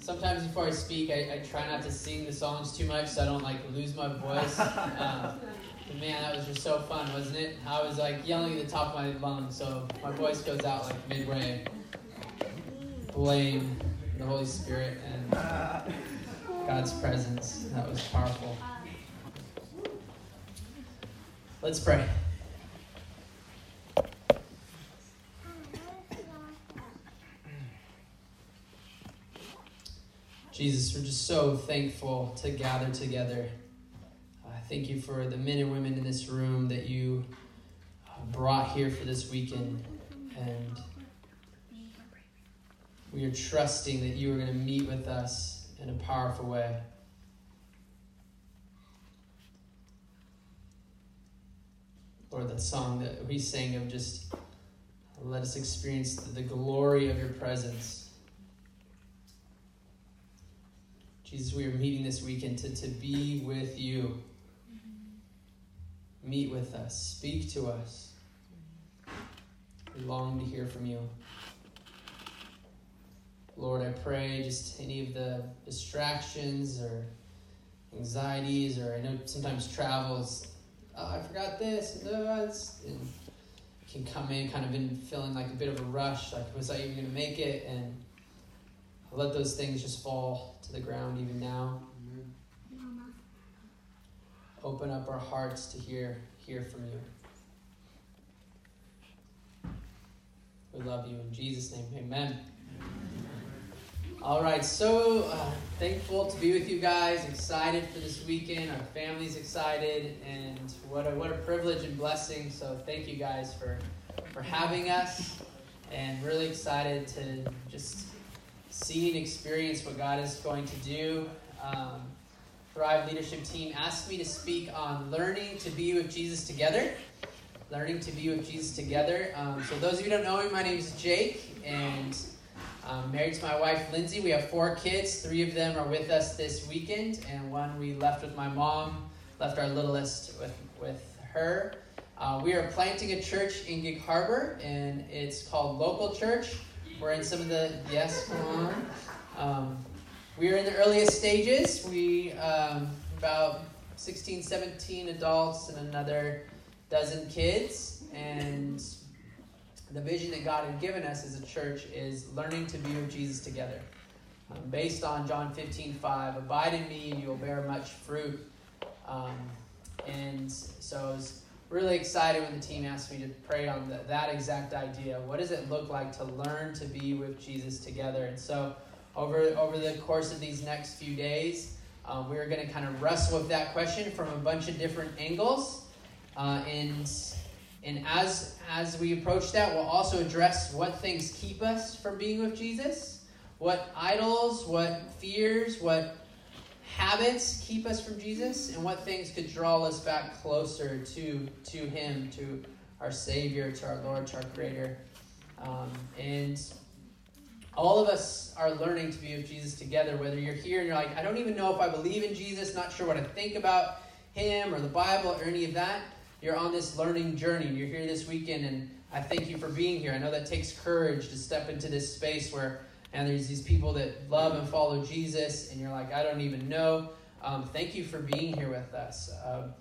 sometimes before I speak, I, I, try not to sing the songs too much so I don't like lose my voice. Um, but man, that was just so fun, wasn't it? I was like yelling at the top of my lungs, so my voice goes out like midway. Blame the Holy Spirit and God's presence. That was powerful. Let's pray. Jesus, we're just so thankful to gather together. Uh, thank you for the men and women in this room that you uh, brought here for this weekend. And we are trusting that you are going to meet with us in a powerful way. Lord, that song that we sang of just let us experience the glory of your presence. Jesus, we are meeting this weekend to, to be with you. Meet with us. Speak to us. We long to hear from you. Lord, I pray just any of the distractions or anxieties, or I know sometimes travels, oh, I forgot this, and, uh, and can come in kind of in feeling like a bit of a rush, like was I even going to make it? And let those things just fall to the ground even now. Open up our hearts to hear hear from you. We love you in Jesus' name. Amen. All right, so uh, thankful to be with you guys. Excited for this weekend. Our family's excited, and what a what a privilege and blessing. So thank you guys for for having us, and really excited to just see and experience what God is going to do. Um, Thrive Leadership Team asked me to speak on learning to be with Jesus together. Learning to be with Jesus together. Um, so, those of you who don't know me, my name is Jake, and I'm married to my wife Lindsay. We have four kids. Three of them are with us this weekend, and one we left with my mom. Left our littlest with with her. Uh, we are planting a church in Gig Harbor, and it's called Local Church. We're in some of the, yes. Um, we are in the earliest stages. We, um, about 16, 17 adults and another dozen kids. And the vision that God had given us as a church is learning to be with Jesus together. Um, based on John 15, 5, abide in me and you will bear much fruit. Um, and so was really excited when the team asked me to pray on the, that exact idea. What does it look like to learn to be with Jesus together? And so, over over the course of these next few days, um, we're going to kind of wrestle with that question from a bunch of different angles, uh, and and as as we approach that, we'll also address what things keep us from being with Jesus, what idols, what fears, what habits keep us from Jesus and what things could draw us back closer to, to Him, to our Savior, to our Lord, to our Creator. Um, and all of us are learning to be with Jesus together, whether you're here and you're like, I don't even know if I believe in Jesus, not sure what I think about Him or the Bible or any of that. You're on this learning journey. You're here this weekend, and I thank you for being here. I know that takes courage to step into this space where and there's these people that love and follow Jesus, and you're like, I don't even know. Um, thank you for being here with us. Um,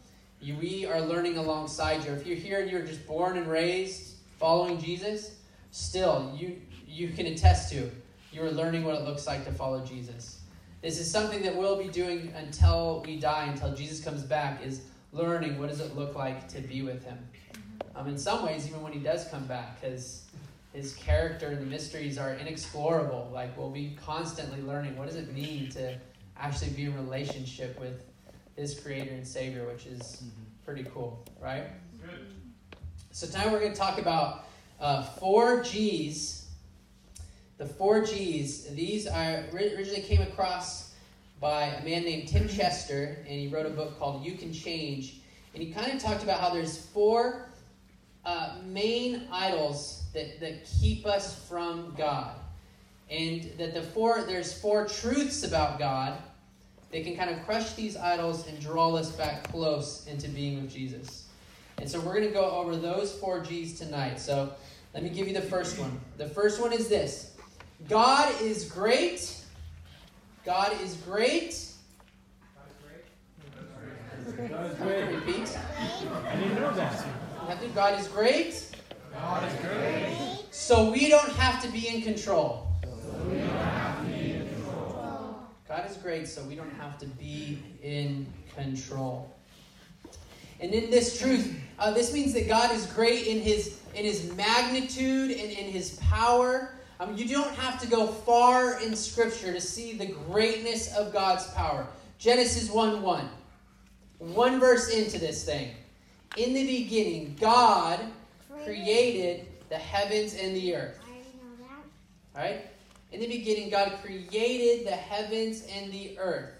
you, we are learning alongside you. If you're here and you're just born and raised following Jesus, still, you, you can attest to you are learning what it looks like to follow Jesus. This is something that we'll be doing until we die, until Jesus comes back, is learning what does it look like to be with him. Um, in some ways, even when he does come back, because his character and the mysteries are inexplorable. Like we'll be constantly learning what does it mean to actually be in relationship with his creator and savior, which is mm-hmm. pretty cool, right? Good. So tonight we're going to talk about uh, four G's. The four G's. These are originally came across by a man named Tim Chester, and he wrote a book called You Can Change. And he kind of talked about how there's four uh, main idols that, that keep us from God. And that the four there's four truths about God that can kind of crush these idols and draw us back close into being with Jesus. And so we're going to go over those four G's tonight. So let me give you the first one. The first one is this God is great God is great. God is great. Repeat. I didn't know that. God is great. God is great. So we don't have to be in control. God is great, so we don't have to be in control. And in this truth, uh, this means that God is great in his in his magnitude and in his power. Um, you don't have to go far in Scripture to see the greatness of God's power. Genesis 1 1. One verse into this thing. In the beginning, God created the heavens and the earth. All right? In the beginning, God created the heavens and the earth.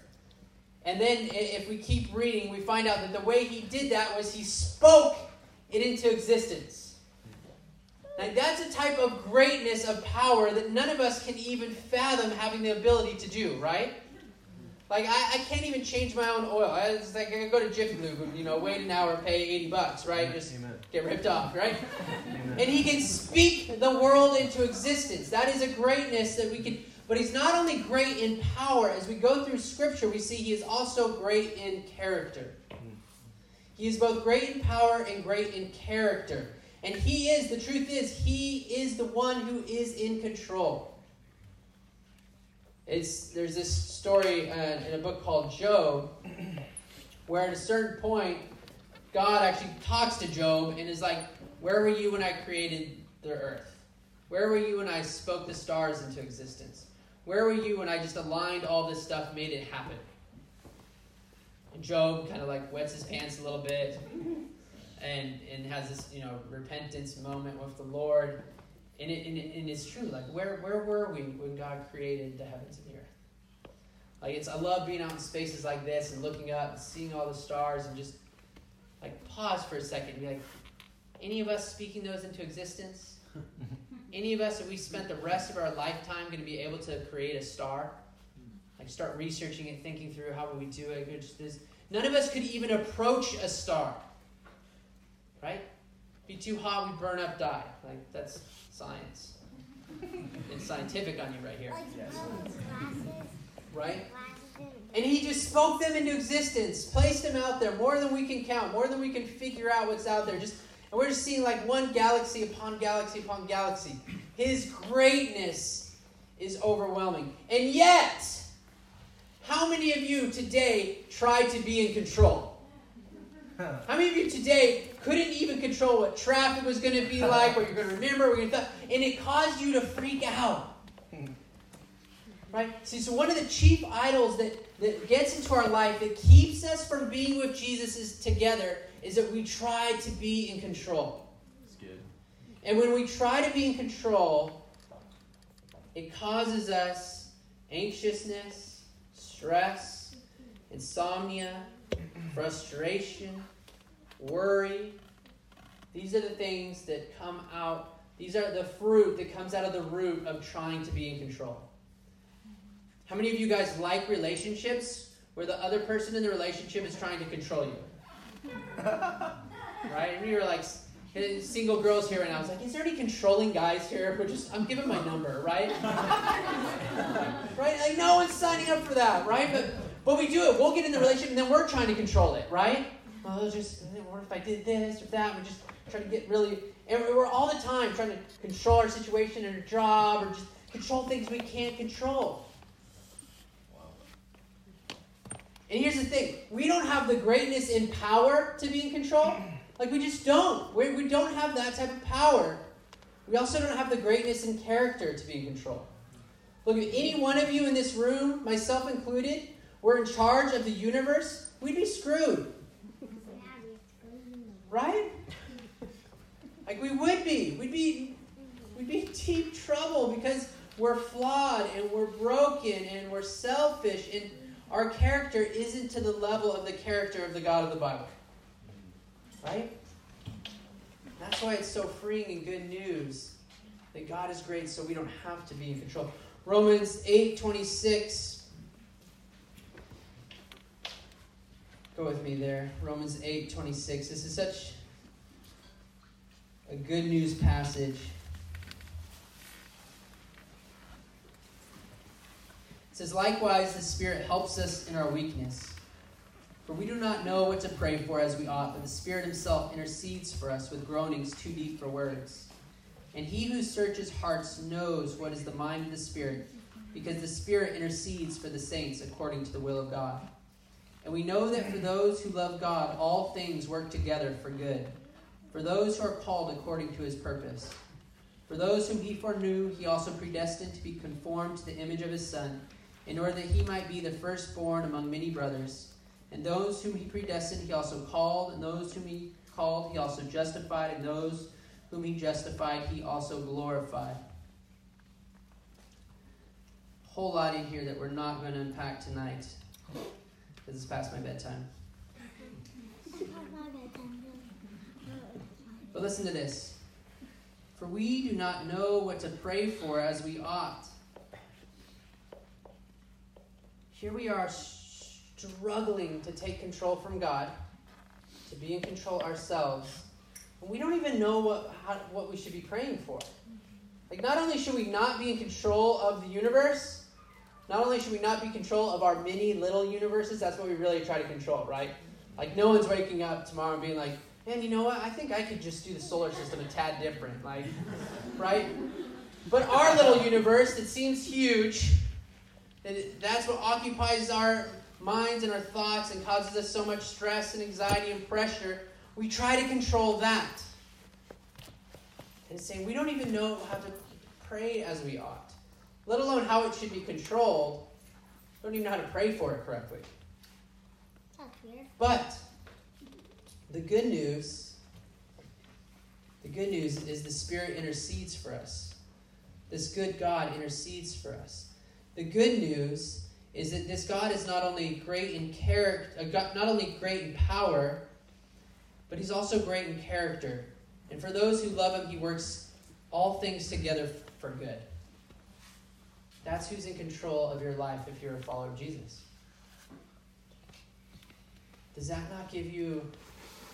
And then, if we keep reading, we find out that the way He did that was He spoke it into existence. Now, that's a type of greatness of power that none of us can even fathom having the ability to do, right? Like, I, I can't even change my own oil. I, it's like I can go to Jiffy Lube, you know, wait an hour, pay 80 bucks, right? Just Amen. get ripped off, right? Amen. And he can speak the world into existence. That is a greatness that we can. But he's not only great in power. As we go through Scripture, we see he is also great in character. He is both great in power and great in character. And he is, the truth is, he is the one who is in control. There's this story uh, in a book called Job where at a certain point, God actually talks to Job and is like, Where were you when I created the earth? Where were you when I spoke the stars into existence? Where were you when I just aligned all this stuff, made it happen? And Job kind of like wets his pants a little bit and, and has this, you know, repentance moment with the Lord. And, it, and, it, and it's true. Like, where, where were we when God created the heavens and the earth? Like, it's I love being out in spaces like this and looking up and seeing all the stars and just like pause for a second and be like, any of us speaking those into existence? any of us, have we spent the rest of our lifetime going to be able to create a star? Like, start researching it, thinking through how would we do it? None of us could even approach a star. Right? Be too hot, we burn up, die. Like, that's science. It's scientific on you right here. Yes. Right? And he just spoke them into existence, placed them out there, more than we can count, more than we can figure out what's out there. Just and we're just seeing like one galaxy upon galaxy upon galaxy. His greatness is overwhelming. And yet, how many of you today tried to be in control? How many of you today couldn't even control what traffic was going to be like, what you're going to remember, what you're going to and it caused you to freak out? Right? See, so one of the chief idols that, that gets into our life that keeps us from being with Jesus is together is that we try to be in control. That's good. And when we try to be in control, it causes us anxiousness, stress, insomnia, frustration, worry. These are the things that come out, these are the fruit that comes out of the root of trying to be in control. How many of you guys like relationships where the other person in the relationship is trying to control you? right? And you're like, single girls here, and I was like, is there any controlling guys here? We're just, I'm giving my number, right? right? Like, no one's signing up for that, right? But but we do it. We'll get in the relationship and then we're trying to control it, right? Well, just what if I did this or that? We just try to get really. And we're all the time trying to control our situation in our job or just control things we can't control. And here's the thing we don't have the greatness in power to be in control. Like, we just don't. we we do not have that type of power. We also don't have the greatness in character to be in control. Look, if any one of you in this room, myself included, were in charge of the universe, we'd be screwed. Right? Like we would be. We'd be we'd be deep trouble because we're flawed and we're broken and we're selfish and our character isn't to the level of the character of the God of the Bible. Right? That's why it's so freeing and good news that God is great so we don't have to be in control. Romans 8 26 Go with me there. Romans 8 26. This is such a good news passage. It says, Likewise, the Spirit helps us in our weakness. For we do not know what to pray for as we ought, but the Spirit Himself intercedes for us with groanings too deep for words. And He who searches hearts knows what is the mind of the Spirit, because the Spirit intercedes for the saints according to the will of God. And we know that for those who love God, all things work together for good, for those who are called according to His purpose. For those whom He foreknew, He also predestined to be conformed to the image of His Son in order that he might be the firstborn among many brothers. And those whom he predestined, he also called, and those whom he called, he also justified, and those whom he justified, he also glorified. A whole lot in here that we're not going to unpack tonight because it's past my bedtime. But listen to this. For we do not know what to pray for as we ought here we are struggling to take control from God, to be in control ourselves, and we don't even know what, how, what we should be praying for. Like, not only should we not be in control of the universe, not only should we not be control of our many little universes, that's what we really try to control, right? Like, no one's waking up tomorrow and being like, man, you know what? I think I could just do the solar system a tad different. Like, right? But our little universe that seems huge and that's what occupies our minds and our thoughts and causes us so much stress and anxiety and pressure. We try to control that. And saying we don't even know how to pray as we ought, let alone how it should be controlled. Don't even know how to pray for it correctly. But the good news, the good news is the Spirit intercedes for us. This good God intercedes for us. The good news is that this God is not only great in character, uh, not only great in power, but he's also great in character. And for those who love him, he works all things together for good. That's who's in control of your life if you're a follower of Jesus. Does that not give you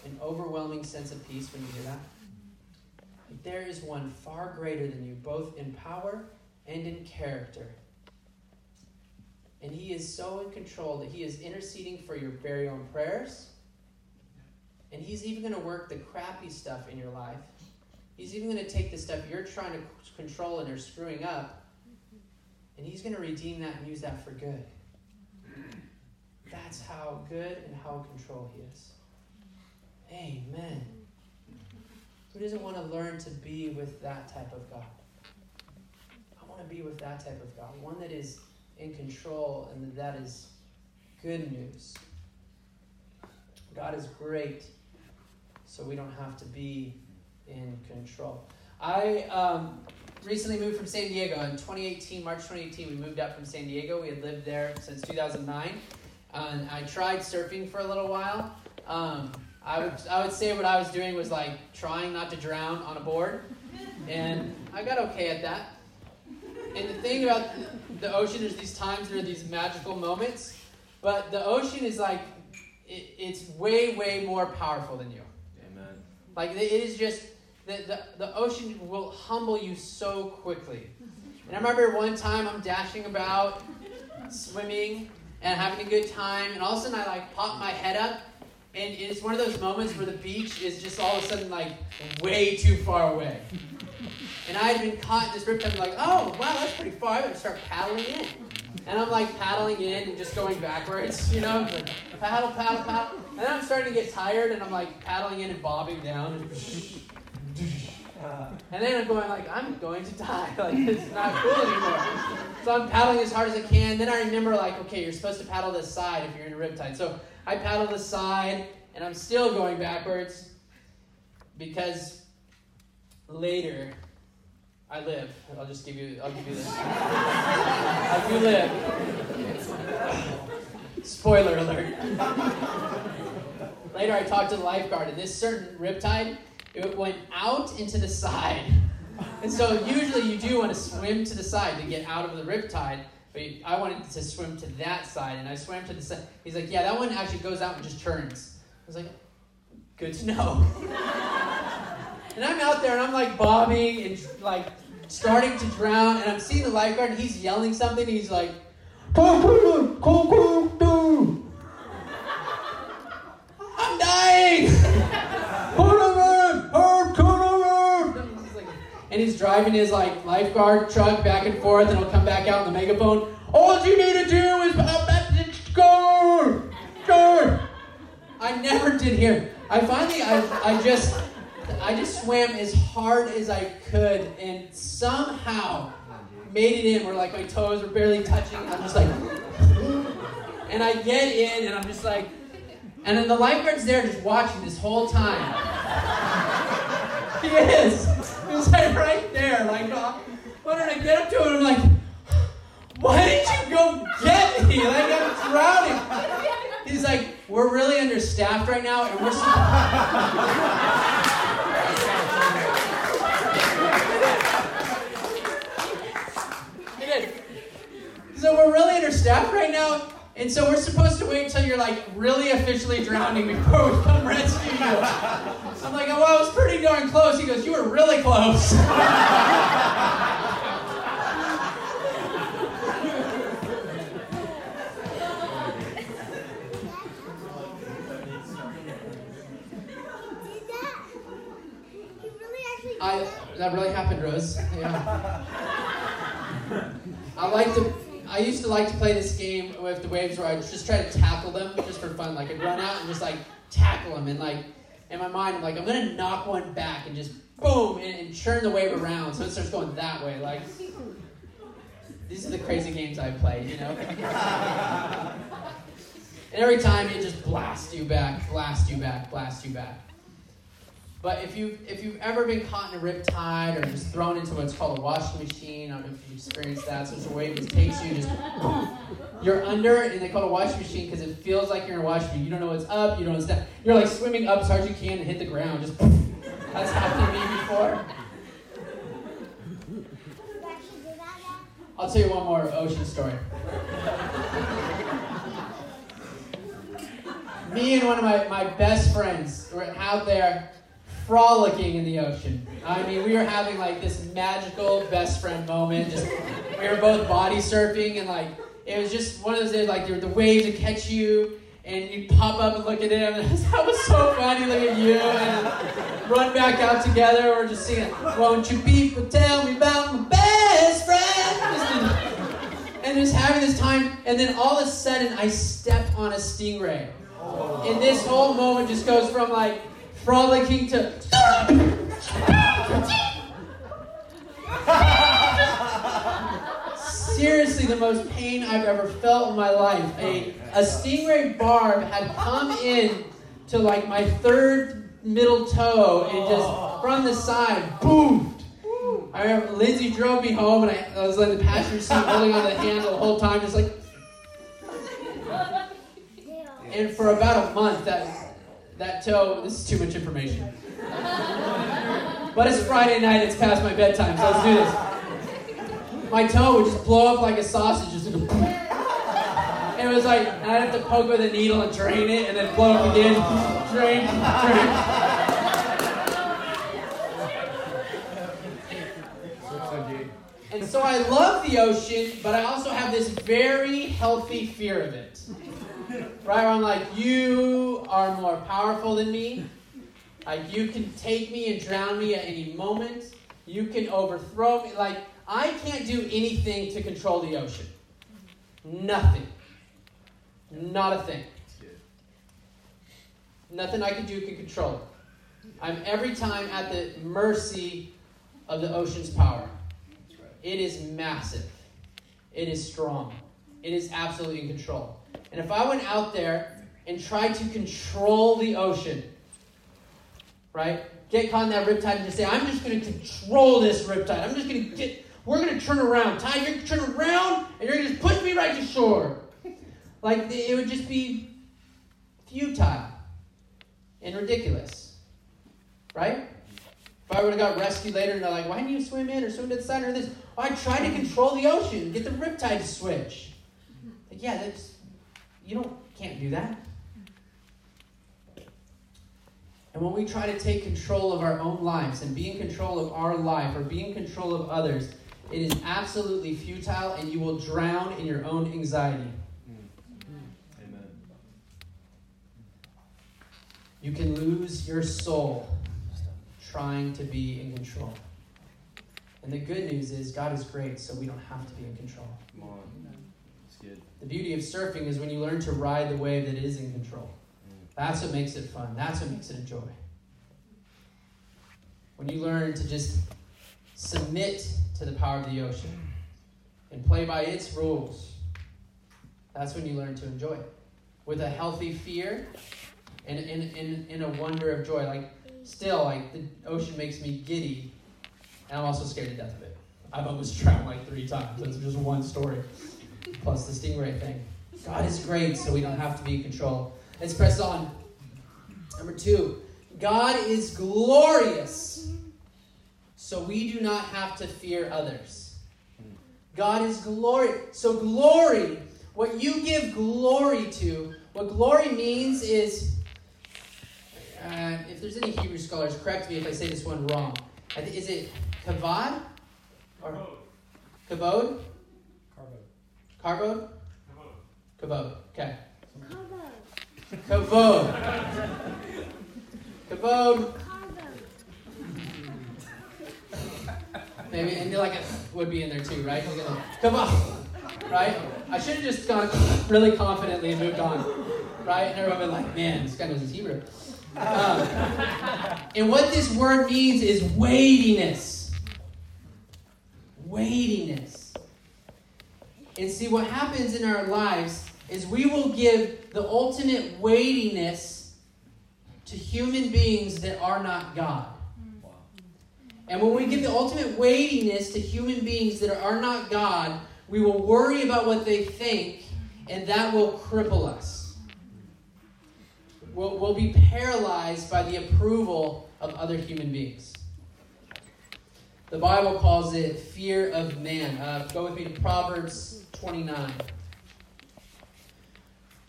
an overwhelming sense of peace when you hear that? There is one far greater than you, both in power and in character. And He is so in control that He is interceding for your very own prayers. And He's even going to work the crappy stuff in your life. He's even going to take the stuff you're trying to control and are screwing up, and He's going to redeem that and use that for good. That's how good and how in control He is. Amen. Who doesn't want to learn to be with that type of God? I want to be with that type of God. One that is in control, and that is good news. God is great, so we don't have to be in control. I um, recently moved from San Diego in 2018, March 2018. We moved up from San Diego. We had lived there since 2009. And I tried surfing for a little while. Um, I would, I would say what I was doing was like trying not to drown on a board. And I got okay at that. And the thing about the ocean, there's these times there are these magical moments, but the ocean is like, it, it's way, way more powerful than you. Amen. Like, it is just, the, the, ocean will humble you so quickly. And I remember one time I'm dashing about, swimming, and having a good time, and all of a sudden I like pop my head up, and it's one of those moments where the beach is just all of a sudden like way too far away. And I had been caught in this riptide. I'm like, oh, wow, that's pretty far. I'm going to start paddling in. And I'm like paddling in and just going backwards, you know? Paddle, paddle, paddle. And then I'm starting to get tired and I'm like paddling in and bobbing down. Uh, and then I'm going like, I'm going to die. Like, it's not cool anymore. So I'm paddling as hard as I can. Then I remember like, okay, you're supposed to paddle this side if you're in a riptide. So I paddle the side and I'm still going backwards because later I live. I'll just give you. I'll give you this. I do live. Spoiler alert. Later, I talked to the lifeguard, and this certain riptide, it went out into the side. And so usually you do want to swim to the side to get out of the riptide, but I wanted to swim to that side, and I swam to the side. He's like, "Yeah, that one actually goes out and just turns." I was like, "Good to know." And I'm out there and I'm like bobbing and like starting to drown, and I'm seeing the lifeguard and he's yelling something. he's like, I'm and he's driving his like lifeguard truck back and forth, and he'll come back out in the megaphone. All you need to do is go, go. I never did hear. I finally, I, I just, I just swam as hard as I could, and somehow made it in. Where like my toes were barely touching. I'm just like, and I get in, and I'm just like, and then the lifeguard's there just watching this whole time. he is. He's like right there, like, uh, when did I get up to him? I'm like, why did you go get me? Like I'm drowning. He's like, we're really understaffed right now, and we're. he did. So we're really understaffed right now, and so we're supposed to wait until you're like really officially drowning before we come rescue you. I'm like, oh, well, I was pretty darn close. He goes, you were really close. I that really happened, Rose. Yeah. I like to. I used to like to play this game with the waves where I just try to tackle them just for fun. Like I'd run out and just like tackle them, and like in my mind, I'm like, I'm gonna knock one back and just boom and, and churn the wave around so it starts going that way. Like these are the crazy games I play, you know. and every time it just blasts you back, blast you back, blast you back. But if you if you've ever been caught in a rip tide or just thrown into what's called a washing machine, I don't know if you've experienced that. So it's a wave that takes you just you're under, it and they call it a washing machine because it feels like you're in a washing machine. You don't know what's up, you don't know. You're like swimming up as hard as you can and hit the ground. Just that's happened to me before. I'll tell you one more ocean story. me and one of my, my best friends were out there frolicking in the ocean. I mean, we were having like this magical best friend moment. Just we were both body surfing, and like it was just one of those days like the waves would catch you, and you'd pop up and look at him. And that was so funny. Look at you, and run back out together. We're just singing, "Won't you people tell me about my best friend?" and just having this time, and then all of a sudden I step on a stingray. And this whole moment just goes from like frolicking to seriously the most pain I've ever felt in my life. A, a stingray barb had come in to like my third middle toe and just from the side, boom. I remember Lindsay drove me home and I, I was in the passenger seat holding on the handle the whole time, just like. And for about a month, that that toe, this is too much information. but it's Friday night, it's past my bedtime, so let's do this. My toe would just blow up like a sausage, just like it was like I'd have to poke with a needle and drain it, and then blow up again, drain, drain. And so I love the ocean, but I also have this very healthy fear of it. Right? Where I'm like, you are more powerful than me. Like, you can take me and drown me at any moment. You can overthrow me. Like, I can't do anything to control the ocean. Nothing. Not a thing. Nothing I can do can control it. I'm every time at the mercy of the ocean's power. It is massive. It is strong. It is absolutely in control. And if I went out there and tried to control the ocean, right? Get caught in that riptide and just say, I'm just going to control this riptide. I'm just going to get, we're going to turn around. Tide, you're going to turn around and you're going to just push me right to shore. Like, it would just be futile and ridiculous, right? If I would have got rescued later and they're like, why didn't you swim in or swim to the side or this? Well, I tried to control the ocean, get the riptide to switch. Like, yeah, that's you don't can't do that. And when we try to take control of our own lives and be in control of our life or be in control of others, It is absolutely futile, and you will drown in your own anxiety. Amen. You can lose your soul trying to be in control. And the good news is God is great, so we don't have to be in control. Come on. Good. The beauty of surfing is when you learn to ride the wave that is in control. That's what makes it fun. That's what makes it a joy. When you learn to just submit to the power of the ocean and play by its rules, that's when you learn to enjoy it. With a healthy fear and in a wonder of joy. Like, still, like, the ocean makes me giddy, and I'm also scared to death of it. I've almost drowned like three times. That's just one story, plus the stingray thing. God is great, so we don't have to be in control. Let's press on. Number two, God is glorious, so we do not have to fear others. God is glory. So, glory, what you give glory to, what glory means is, uh, if there's any Hebrew scholars, correct me if I say this one wrong. Is it kavod? Or kavod? Carbode? Kavod. Okay. Kavod. Kavod. Maybe, and like it would be in there too, right? You're gonna- Come on, right? I should have just gone really confidently and moved on, right? And everyone would be like, man, this guy knows his Hebrew. Um, and what this word means is weightiness. Weightiness. And see, what happens in our lives is we will give the ultimate weightiness to human beings that are not God. And when we give the ultimate weightiness to human beings that are not God, we will worry about what they think, and that will cripple us. We'll, we'll be paralyzed by the approval of other human beings. The Bible calls it fear of man. Uh, go with me to Proverbs 29.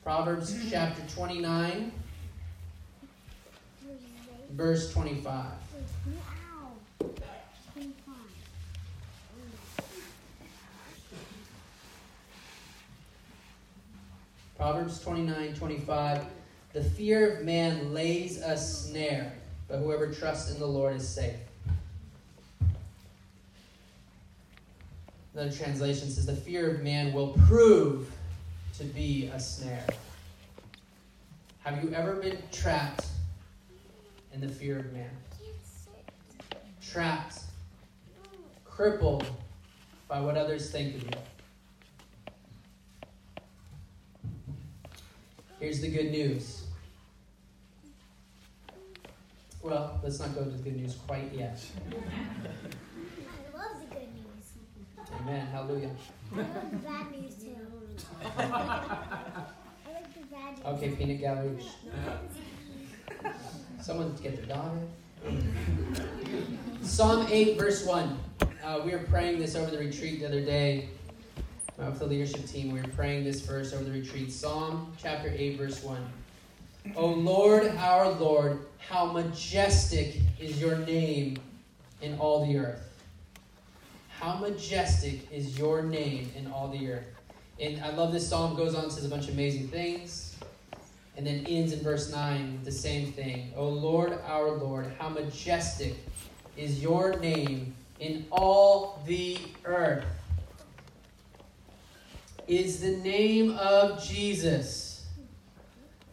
Proverbs mm-hmm. chapter 29, verse 25. Proverbs 29 25. The fear of man lays a snare, but whoever trusts in the Lord is safe. Another translation says, The fear of man will prove to be a snare. Have you ever been trapped in the fear of man? Trapped, crippled by what others think of you. Here's the good news. Well, let's not go to the good news quite yet. I love the good news. Amen. Hallelujah. I love the bad news too. I like the bad news. Okay, peanut gallery. Someone to get their daughter. Psalm 8, verse 1. Uh, we were praying this over the retreat the other day uh, with the leadership team. We were praying this verse over the retreat. Psalm chapter 8, verse 1. O Lord, our Lord, how majestic is your name in all the earth. How majestic is your name in all the earth. And I love this psalm, goes on, says a bunch of amazing things and then ends in verse 9 with the same thing. O Lord, our Lord, how majestic is your name in all the earth. Is the name of Jesus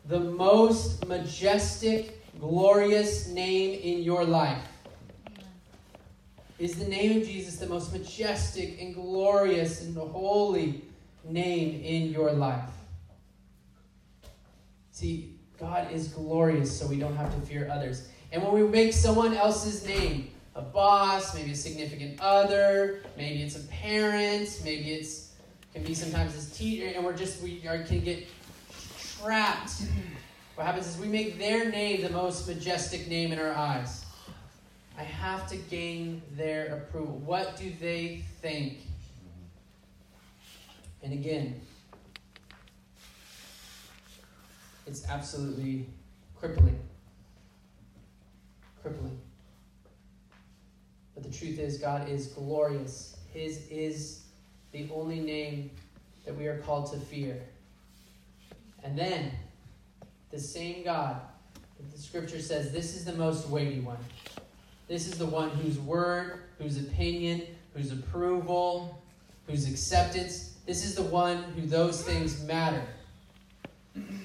the most majestic, glorious name in your life? Is the name of Jesus the most majestic and glorious and holy name in your life? See, God is glorious, so we don't have to fear others. And when we make someone else's name, a boss, maybe a significant other, maybe it's a parent, maybe it's can be sometimes as teacher, and we're just we are, can get trapped. What happens is we make their name the most majestic name in our eyes. I have to gain their approval. What do they think? And again, it's absolutely crippling. Crippling. But the truth is, God is glorious, His is the only name that we are called to fear. And then, the same God, that the scripture says, this is the most weighty one. This is the one whose word, whose opinion, whose approval, whose acceptance, this is the one who those things matter.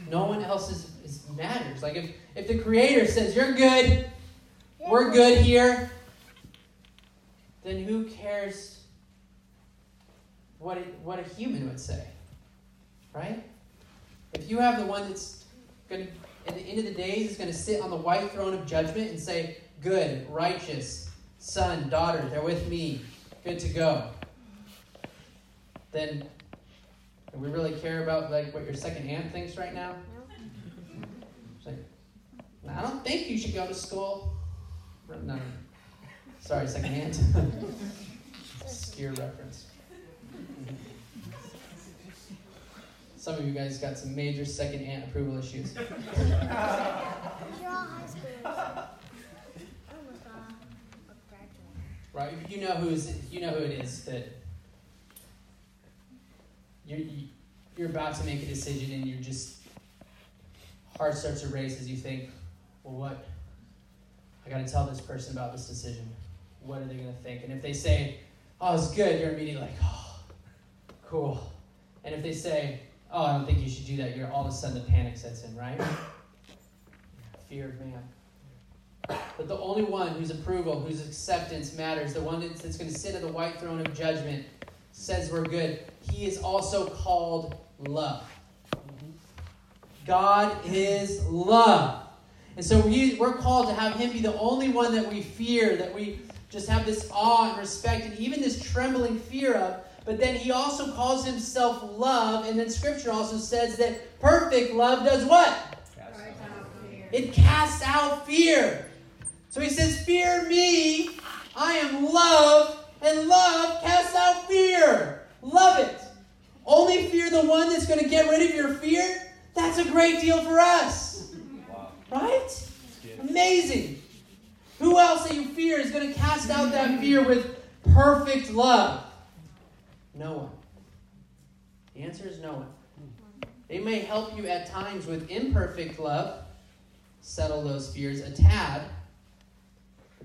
No one else is, is matters. Like if, if the creator says, You're good, we're good here, then who cares what a, what a human would say? Right? If you have the one that's going to, at the end of the days, is going to sit on the white throne of judgment and say, Good, righteous, son, daughter, they're with me, good to go. Then do we really care about like what your second aunt thinks right now? She's like, I don't think you should go to school. No, sorry, second aunt. Skier reference. Some of you guys got some major second aunt approval issues. You're all high schoolers. Almost all graduate. Right? You know who's you know who it is that you're you're about to make a decision and you're just heart starts to race as you think, well, what? I got to tell this person about this decision. What are they going to think? And if they say, oh, it's good, you're immediately like, oh, cool. And if they say, oh, I don't think you should do that, you're all of a sudden the panic sets in, right? Fear of man. But the only one whose approval, whose acceptance matters, the one that's, that's going to sit at the white throne of judgment, says we're good. He is also called love. God is love. And so we, we're called to have Him be the only one that we fear, that we just have this awe and respect and even this trembling fear of. But then He also calls Himself love. And then Scripture also says that perfect love does what? It casts out fear. So He says, Fear me. I am love. And love casts out fear. Love it. Only fear the one that's going to get rid of your fear. That's a great deal for us. Wow. Right? Amazing. Who else that you fear is going to cast out that fear with perfect love? No one. The answer is no one. They may help you at times with imperfect love, settle those fears a tad,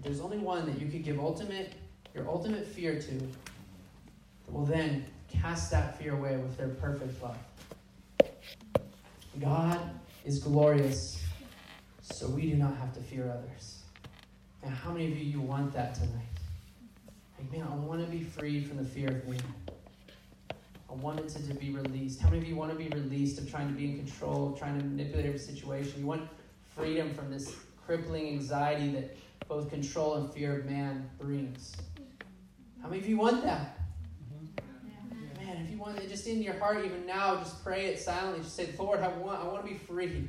there's only one that you could give ultimate your ultimate fear to that will then cast that fear away with their perfect love. God is glorious, so we do not have to fear others. And how many of you you want that tonight? Like, man, I want to be freed from the fear of man. I want it to, to be released. How many of you want to be released of trying to be in control, trying to manipulate every situation? You want freedom from this crippling anxiety that both control and fear of man brings. How many of you want that? Mm-hmm. Man, if you want it just in your heart, even now, just pray it silently. Just say, Lord, I want, I want to be free.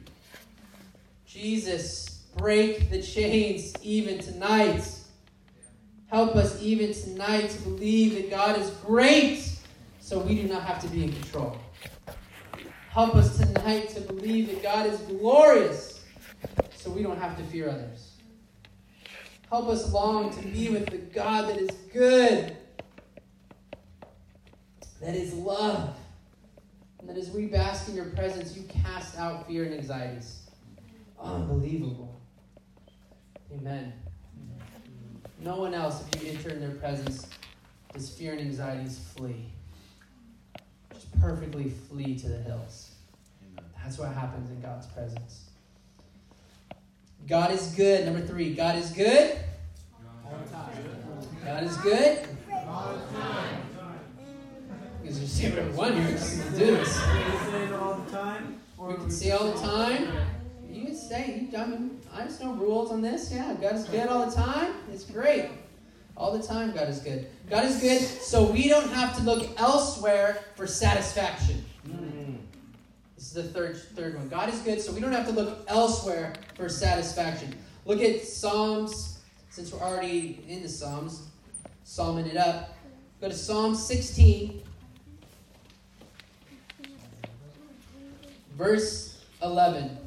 Jesus, break the chains even tonight. Help us even tonight to believe that God is great, so we do not have to be in control. Help us tonight to believe that God is glorious, so we don't have to fear others. Help us long to be with the God that is good, that is love, and that as we bask in your presence, you cast out fear and anxieties. Unbelievable. Amen. No one else, if you enter in their presence, does fear and anxieties flee. Just perfectly flee to the hills. That's what happens in God's presence. God is good. Number three, God is good. God is good. You can just say whatever you want here. We can do this. all the time? We can see all the time. You can say, you, I, just know rules on this. Yeah, God is good all the time. It's great. All the time, God is good. God is good, so we don't have to look elsewhere for satisfaction. This is the third third one. God is good, so we don't have to look elsewhere for satisfaction. Look at Psalms, since we're already in the Psalms, psalming it up. Go to Psalm 16, verse 11.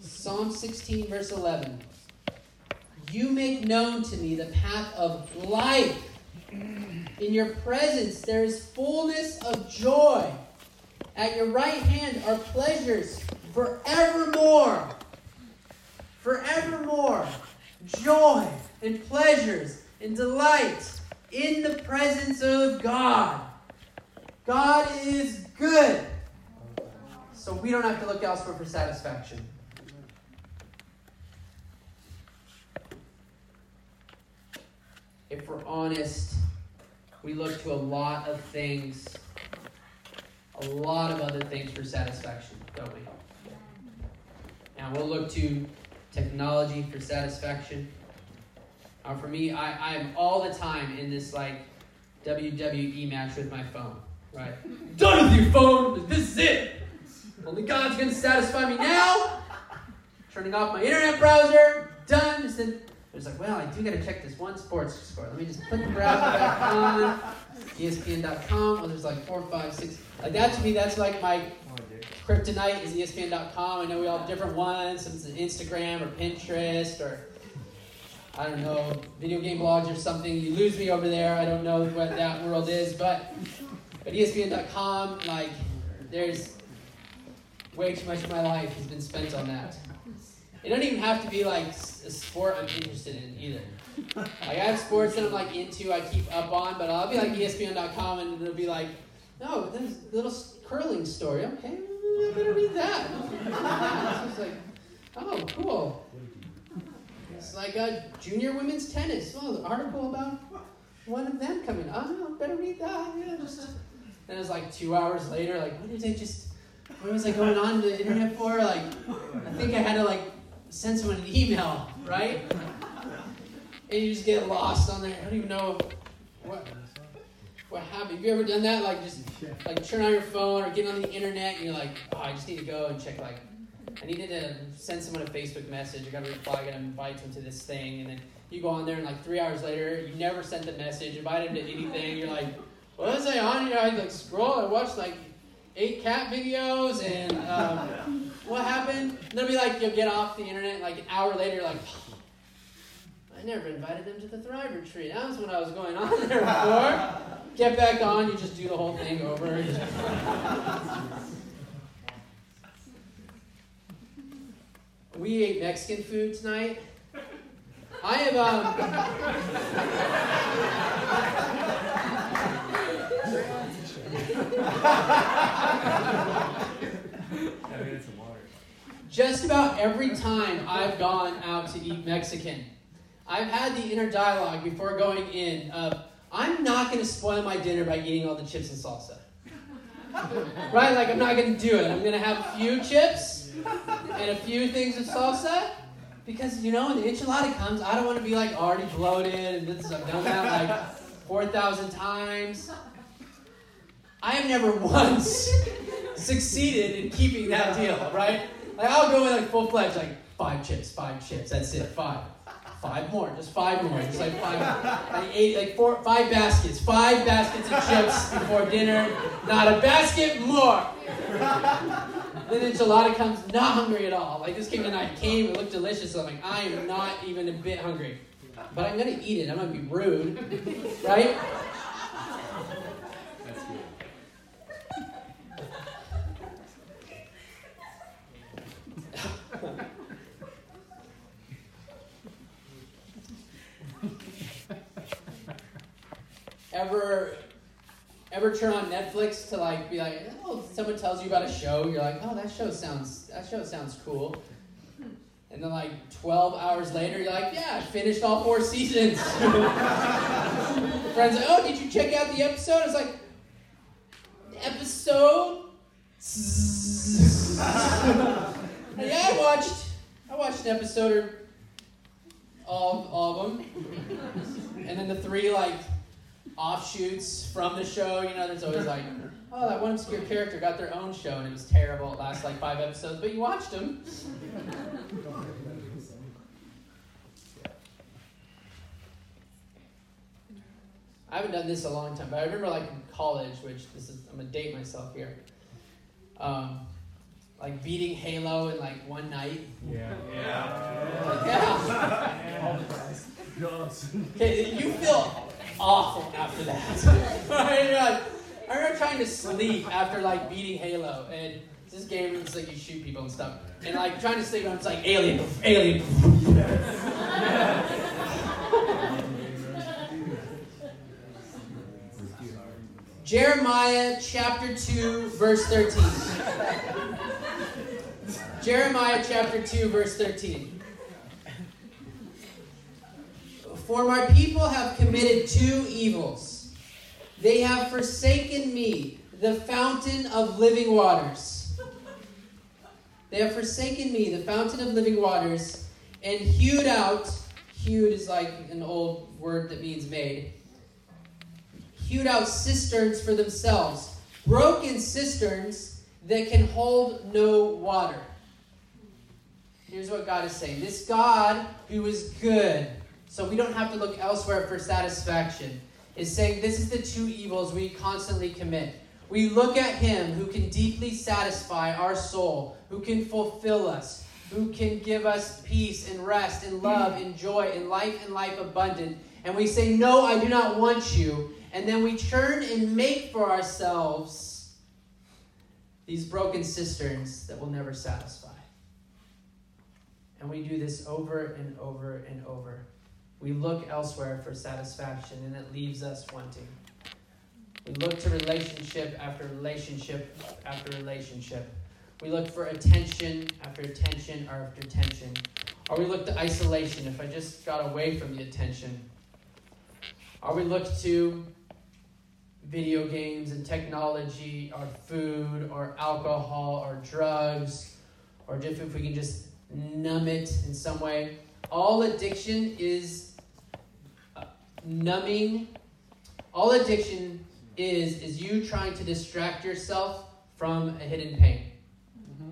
Psalm 16, verse 11. You make known to me the path of life. In your presence there is fullness of joy. At your right hand are pleasures forevermore. Forevermore. Joy and pleasures and delight in the presence of God. God is good. So we don't have to look elsewhere for satisfaction. If we're honest, we look to a lot of things, a lot of other things for satisfaction, don't we? Now we'll look to technology for satisfaction. Uh, for me, I, I'm all the time in this like WWE match with my phone, right? Done with your phone. This is it. Only God's gonna satisfy me now. Turning off my internet browser. Done. Just then, it's like, well, I do gotta check this one sports score. Let me just put the browser back on. ESPN.com. There's like four, five, six. Like that to me, that's like my kryptonite is ESPN.com. I know we all have different ones. Some it's Instagram or Pinterest or I don't know, video game blogs or something. You lose me over there. I don't know what that world is, but but ESPN.com, like, there's way too much of my life has been spent on that. It doesn't even have to be like a sport I'm interested in either. I have sports that I'm like into, I keep up on, but I'll be like ESPN.com and it'll be like, no, a little curling story. Okay, I better read that. It's like, oh, cool. It's like a junior women's tennis. Oh, an article about one of them coming. Oh, I better read that. Yeah, just. And it was like two hours later. Like, what did I just? What was I going on the internet for? Like, I think I had to like send someone an email, right? And you just get lost on there. I don't even know what what happened. Have you ever done that? Like, just like turn on your phone or get on the internet, and you're like, oh, I just need to go and check like I needed to send someone a Facebook message. I got to reply, I got to invite them to this thing, and then you go on there, and like three hours later, you never sent the message, invite them to anything. You're like, what was I on here? I like scroll, I watched like eight cat videos, and um, what happened? And they'll be like, you'll get off the internet, and like an hour later, you're like, I never invited them to the Thrive Retreat. That was what I was going on there for. Get back on, you just do the whole thing over. we ate Mexican food tonight. I have um. Just about every time I've gone out to eat Mexican, I've had the inner dialogue before going in of, I'm not going to spoil my dinner by eating all the chips and salsa. right? Like, I'm not going to do it. I'm going to have a few chips and a few things of salsa because, you know, when the enchilada comes, I don't want to be like already bloated and this, I've done that like 4,000 times. I have never once succeeded in keeping that deal, right? Like, I'll go in like full fledged, like five chips, five chips, that's it, five. Five more, just five more, just like five. I ate like four, five baskets, five baskets of chips before dinner. Not a basket more. Then enchilada comes, not hungry at all. Like this came tonight, came, it looked delicious. So I'm like, I am not even a bit hungry, but I'm gonna eat it. I'm gonna be rude, right? Ever ever turn on Netflix to like be like, oh, someone tells you about a show, you're like, oh, that show sounds that show sounds cool. And then like 12 hours later, you're like, yeah, I finished all four seasons. Friends like, oh, did you check out the episode? It's like, episode? yeah, I watched I watched an episode or all, all of them. And then the three like offshoots from the show. You know, there's always like, oh, that one obscure character got their own show and it was terrible. It lasted like five episodes, but you watched them. I haven't done this a long time, but I remember like in college, which this is I'm gonna date myself here. Um, like beating Halo in like one night. Yeah, yeah. Yeah. Okay, you feel awful after that. Right? You're like, I remember trying to sleep after like beating Halo, and this game is like you shoot people and stuff, and like trying to sleep, and it's like alien, alien. Jeremiah chapter 2, verse 13. Jeremiah chapter 2, verse 13. For my people have committed two evils. They have forsaken me, the fountain of living waters. They have forsaken me, the fountain of living waters, and hewed out, hewed is like an old word that means made, hewed out cisterns for themselves, broken cisterns that can hold no water. Here's what God is saying this God who is good, so we don't have to look elsewhere for satisfaction, is saying this is the two evils we constantly commit. We look at Him who can deeply satisfy our soul, who can fulfill us, who can give us peace and rest and love and joy and life and life abundant. And we say, No, I do not want you. And then we turn and make for ourselves these broken cisterns that will never satisfy. And we do this over and over and over. We look elsewhere for satisfaction, and it leaves us wanting. We look to relationship after relationship after relationship. We look for attention after attention after attention. Or we look to isolation if I just got away from the attention. Or we look to video games and technology, or food, or alcohol, or drugs, or just if we can just numb it in some way. All addiction is numbing. All addiction is is you trying to distract yourself from a hidden pain. Mm-hmm.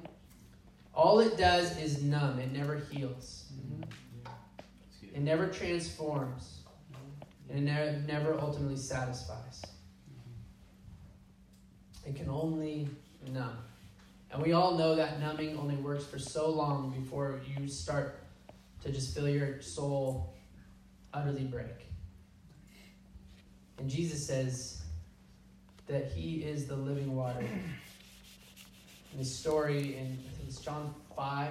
All it does is numb. It never heals. Mm-hmm. That's good. It never transforms. Mm-hmm. And it never, never ultimately satisfies. Mm-hmm. It can only numb. And we all know that numbing only works for so long before you start to just feel your soul utterly break. And Jesus says that He is the living water. In the story in I think it's John 5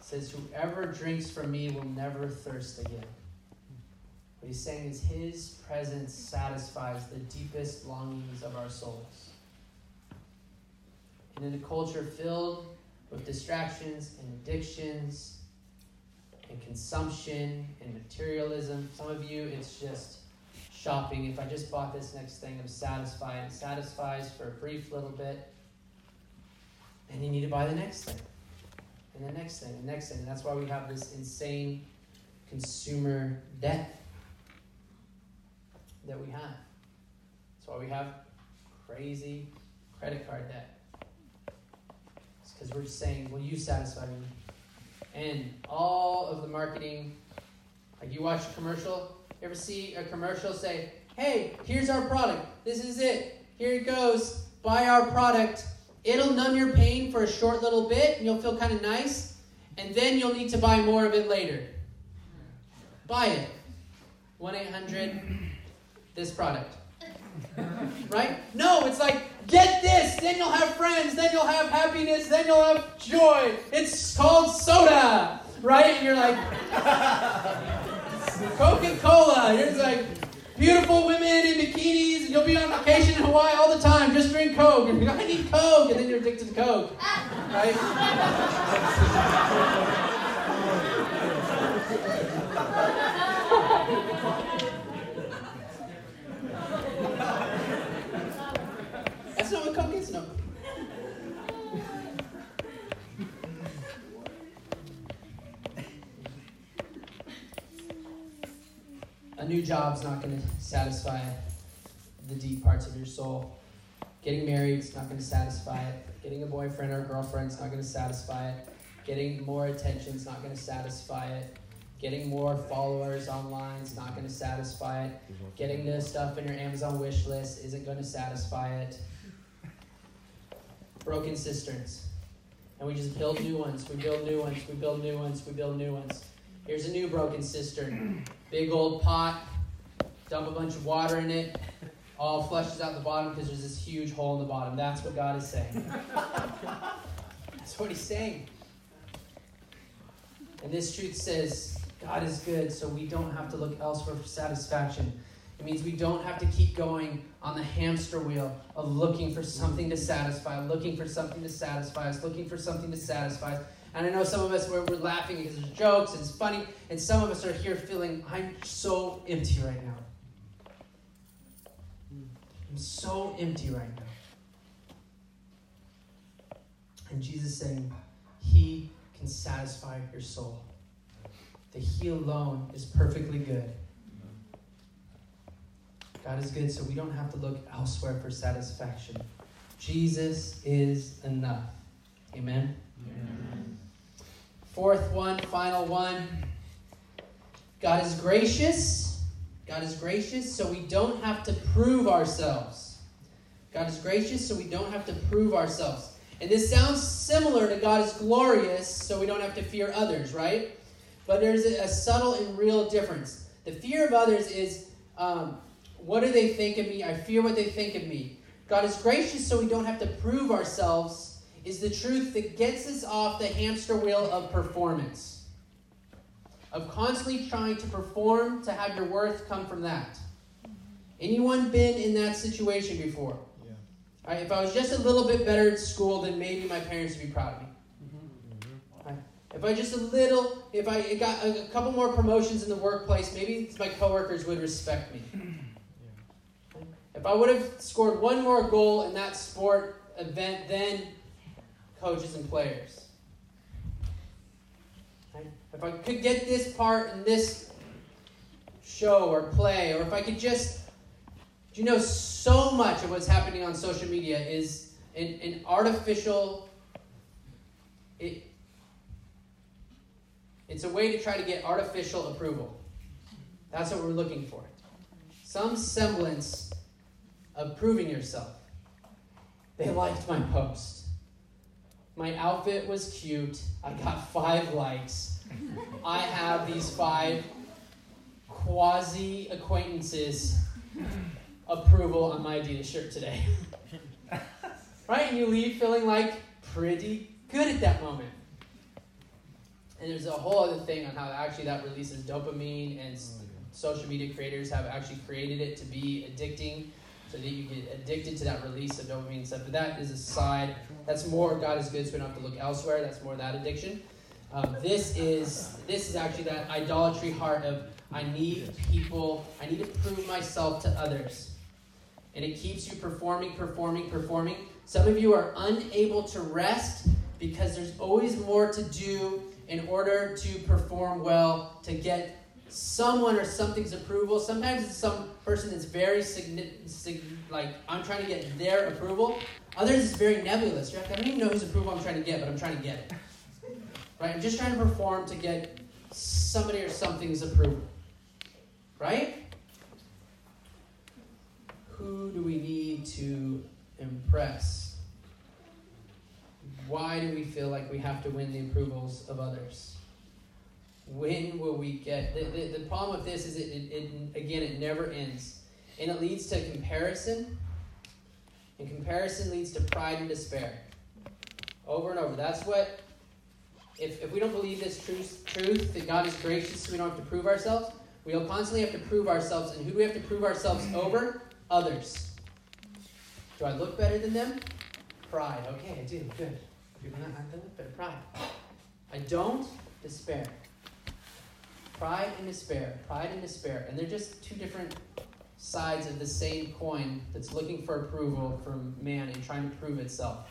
says, Whoever drinks from me will never thirst again. What he's saying is his presence satisfies the deepest longings of our souls. And in a culture filled with distractions and addictions and consumption and materialism, some of you, it's just shopping. If I just bought this next thing, I'm satisfied. It satisfies for a brief little bit. And you need to buy the next thing. And the next thing, the next thing. And that's why we have this insane consumer debt that we have. That's why we have crazy credit card debt. It's because we're just saying, will you satisfy me? And all of the marketing, like you watch a commercial, ever see a commercial say, hey, here's our product. This is it. Here it goes. Buy our product. It'll numb your pain for a short little bit, and you'll feel kind of nice. And then you'll need to buy more of it later. Buy it. 1 800 this product. Right? No, it's like, get this, then you'll have friends, then you'll have happiness, then you'll have joy. It's called soda. Right? And you're like, Coca Cola. You're like, beautiful women in bikinis, and you'll be on vacation in Hawaii all the time. Just drink Coke. And you're like, I need Coke. And then you're addicted to Coke. Right? That's not what Coke is, no. A new job's not going to satisfy the deep parts of your soul. Getting married is not going to satisfy it. Getting a boyfriend or girlfriend is not going to satisfy it. Getting more attention is not going to satisfy it. Getting more followers online is not going to satisfy it. Getting the stuff in your Amazon wish list isn't going to satisfy it. Broken cisterns. And we just build new ones. We build new ones. We build new ones. We build new ones. Here's a new broken cistern. Big old pot, dump a bunch of water in it, all flushes out the bottom because there's this huge hole in the bottom. That's what God is saying. That's what He's saying. And this truth says God is good, so we don't have to look elsewhere for satisfaction. It means we don't have to keep going on the hamster wheel of looking for something to satisfy, looking for something to satisfy us, looking for something to satisfy us. And I know some of us, we're, we're laughing because there's jokes it's funny, and some of us are here feeling, I'm so empty right now. I'm so empty right now. And Jesus saying, He can satisfy your soul. That He alone is perfectly good. God is good, so we don't have to look elsewhere for satisfaction. Jesus is enough. Amen? Amen. Fourth one, final one. God is gracious. God is gracious, so we don't have to prove ourselves. God is gracious, so we don't have to prove ourselves. And this sounds similar to God is glorious, so we don't have to fear others, right? But there's a, subtle and real difference. The fear of others is um, what do they think of me? I fear what they think of me. God is gracious, so we don't have to prove ourselves, is the truth that gets us off the hamster wheel of performance, of constantly trying to perform to have your worth come from that. Anyone been in that situation before? Right, if I was just a little bit better at school, then maybe my parents would be proud of me. Mm-hmm. Right. If I just a little, if I got a, a, couple more promotions in the workplace, maybe my coworkers would respect me. Right. If I would have scored one more goal in that sport event, then coaches and players. If I could get this part in this show or play, or if I could just you know so much of what's happening on social media is an, an artificial. It, it's a way to try to get artificial approval. That's what we're looking for. Some semblance of proving yourself. They liked my post. My outfit was cute. I got five likes. I have these five quasi acquaintances approval on my Adidas shirt today. right? And you leave feeling like pretty good at that moment. And there's a whole other thing on how actually that releases dopamine, and oh, social media creators have actually created it to be addicting so that you get addicted to that release of dopamine and stuff. But that is a side. That's more God is good, so we don't have to look elsewhere. That's more that addiction. Um, this is this is actually that idolatry heart of I need people. I need to prove myself to others and it keeps you performing, performing, performing. Some of you are unable to rest because there's always more to do in order to perform well, to get someone or something's approval. Sometimes it's some person that's very significant, like I'm trying to get their approval. Others it's very nebulous. You're like, I don't even know whose approval I'm trying to get, but I'm trying to get it. Right? I'm just trying to perform to get somebody or something's approval. Right? Who do we need to impress? Why do we feel like we have to win the approvals of others? When will we get the, the, the problem with this is it, it, it again it never ends. And it leads to comparison. And comparison leads to pride and despair. Over and over. That's what if, if we don't believe this truth, truth that God is gracious so we don't have to prove ourselves, we'll constantly have to prove ourselves. And who do we have to prove ourselves mm. over? others. Do I look better than them? Pride. Okay, I do. Good. People not I look better. Pride. I don't. Despair. Pride and despair. Pride and despair. And they're just two different sides of the same coin that's looking for approval from man and trying to prove itself.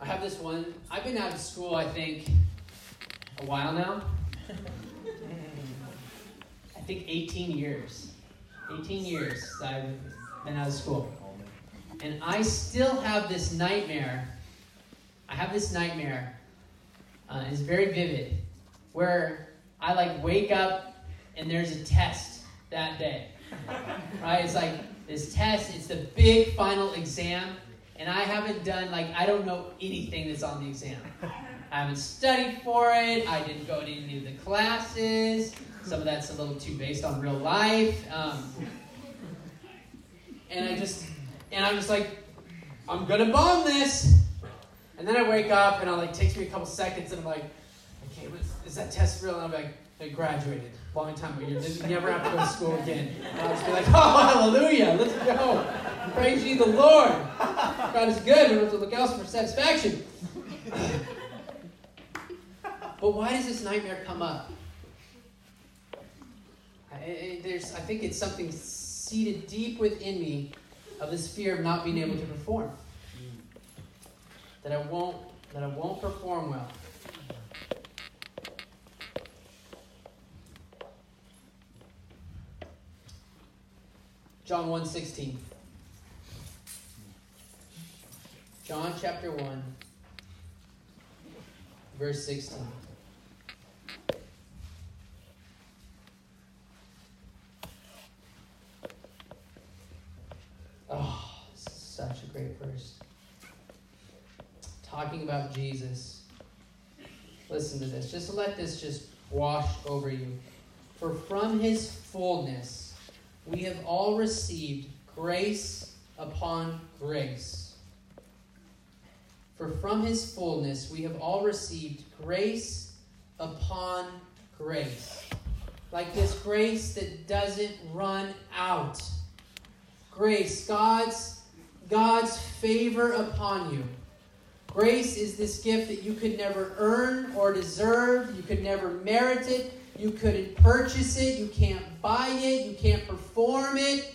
I have this one. I've been out of school, I think, a while now. I think 18 years. 18 years I've been out of school. And I still have this nightmare. I have this nightmare. Uh, it's very vivid. Where I like wake up and there's a test that day. Right? It's like this test, it's the big final exam. And I haven't done, like, I don't know anything that's on the exam. I haven't studied for it. I didn't go to any of the classes. Some of that's a little too based on real life. Um, and I just, and I'm just like, I'm gonna bomb this. And then I wake up and it like takes me a couple seconds and I'm like, okay, is that test real? And I'm like, I graduated long time ago. You never have to go to school again. And I'll just be like, oh, hallelujah, let's go. Praise ye the Lord. God is good. We don't have to look else for satisfaction. but why does this nightmare come up? I, there's, I think it's something seated deep within me of this fear of not being able to perform. That I won't, that I won't perform well. John 1:16. John chapter 1 verse 16. Oh, such a great verse. Talking about Jesus. Listen to this. Just let this just wash over you. For from his fullness we have all received grace upon grace. For from his fullness we have all received grace upon grace. Like this grace that doesn't run out grace, God's, God's favor upon you. Grace is this gift that you could never earn or deserve. You could never merit it. You couldn't purchase it. You can't buy it. You can't perform it.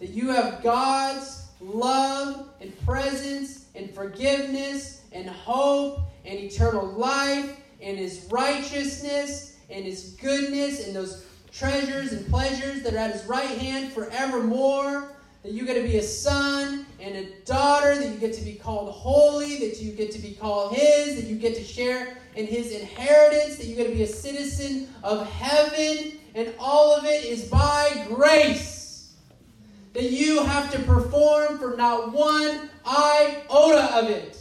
That you have God's love and presence and forgiveness and hope and eternal life and His righteousness and His goodness and those treasures and pleasures that are at his right hand forevermore. That you get to be a son and a daughter, that you get to be called holy, that you get to be called his, that you get to share in his inheritance, that you get to be a citizen of heaven, and all of it is by grace. That you have to perform for not one iota of it.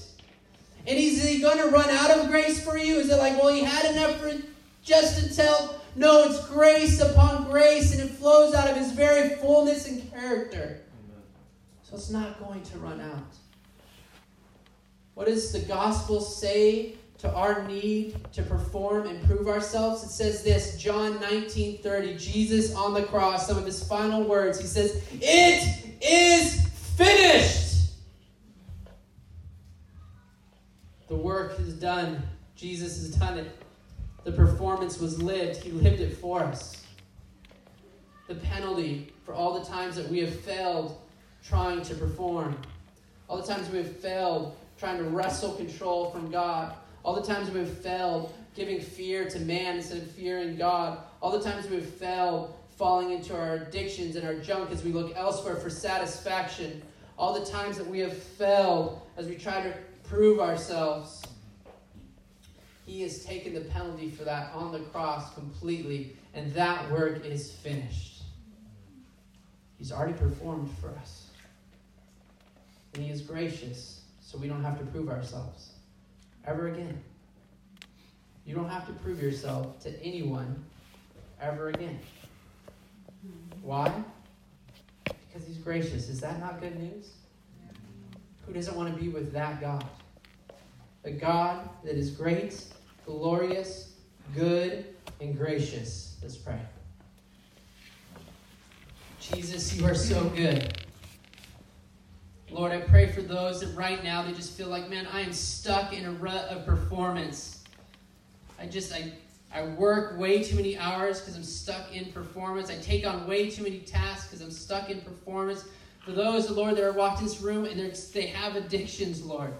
And is he going to run out of grace for you? Is it like, well, he had enough for just until no, it's grace upon grace, and it flows out of his very fullness and character. So it's not going to run out. What does the gospel say to our need to perform and prove ourselves? It says this, John 19 30, Jesus on the cross, some of his final words. He says, It is finished. The work is done. Jesus has done it. The performance was lived, He lived it for us. The penalty for all the times that we have failed trying to perform, all the times we have failed trying to wrestle control from God, all the times we have failed giving fear to man instead of fearing God, all the times we have failed falling into our addictions and our junk as we look elsewhere for satisfaction, all the times that we have failed as we try to prove ourselves. He has taken the penalty for that on the cross completely, and that work is finished. He's already performed for us. And He is gracious, so we don't have to prove ourselves ever again. You don't have to prove yourself to anyone ever again. Why? Because He's gracious. Is that not good news? Who doesn't want to be with that God? A God that is great glorious, good, and gracious. Let's pray. Jesus, you are so good. Lord, I pray for those that right now they just feel like, man, I am stuck in a rut of performance. I just I I work way too many hours because I'm stuck in performance. I take on way too many tasks because I'm stuck in performance. For those, Lord, that are walked in this room and they have addictions, Lord.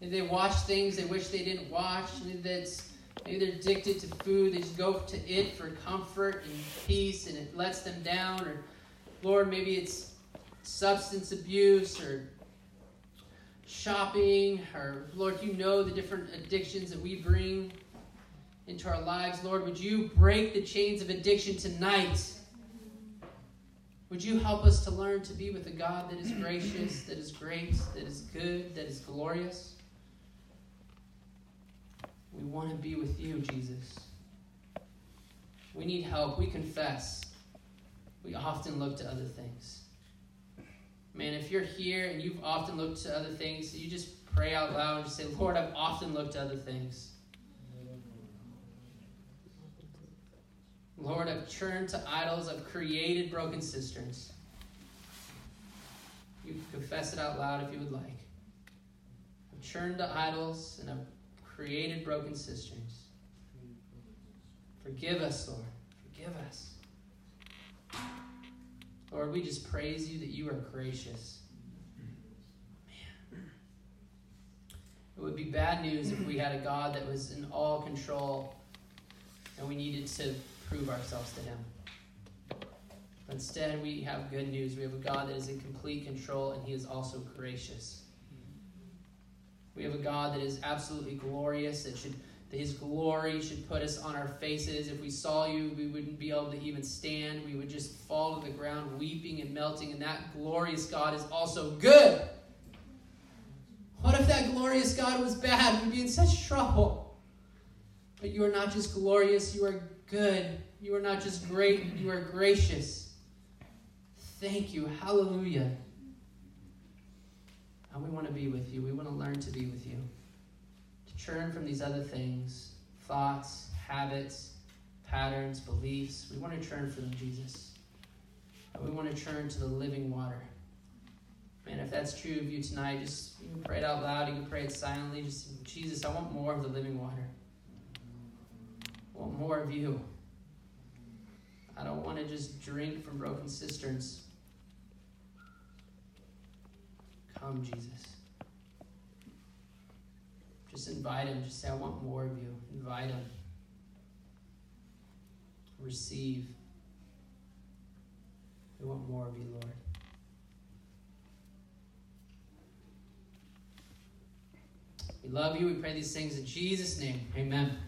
Maybe they watch things they wish they didn't watch. That's, maybe they're addicted to food. They just go to it for comfort and peace, and it lets them down. Or, Lord, maybe it's substance abuse or shopping. Or, Lord, you know the different addictions that we bring into our lives. Lord, would you break the chains of addiction tonight? Would you help us to learn to be with a God that is gracious, that is great, that is good, that is glorious? We want to be with you, Jesus. We need help. We confess. We often look to other things. Man, if you're here and you've often looked to other things, you just pray out loud and say, Lord, I've often looked to other things. Lord, I've turned to idols, I've created broken cisterns. You can confess it out loud if you would like. I've turned to idols and I've created broken cisterns. Forgive us, Lord. Forgive us. Lord, we just praise you that you are gracious. Man. It would be bad news if we had a God that was in all control and we needed to prove ourselves to him. But Instead, we have good news. We have a God that is in complete control and he is also gracious. We have a God that is absolutely glorious, that should his glory should put us on our faces. If we saw you, we wouldn't be able to even stand. We would just fall to the ground weeping and melting, and that glorious God is also good. What if that glorious God was bad? We'd be in such trouble. But you are not just glorious, you are good. You are not just great, you are gracious. Thank you. Hallelujah. And we want to be with you. We want to learn to be with you. To turn from these other things thoughts, habits, patterns, beliefs. We want to turn from them, Jesus. We want to turn to the living water. Man, if that's true of you tonight, just you can pray it out loud. You can pray it silently. Just, Jesus, I want more of the living water. I want more of you. I don't want to just drink from broken cisterns. Come, Jesus. Just invite him. Just say, I want more of you. Invite him. Receive. We want more of you, Lord. We love you. We pray these things in Jesus' name. Amen.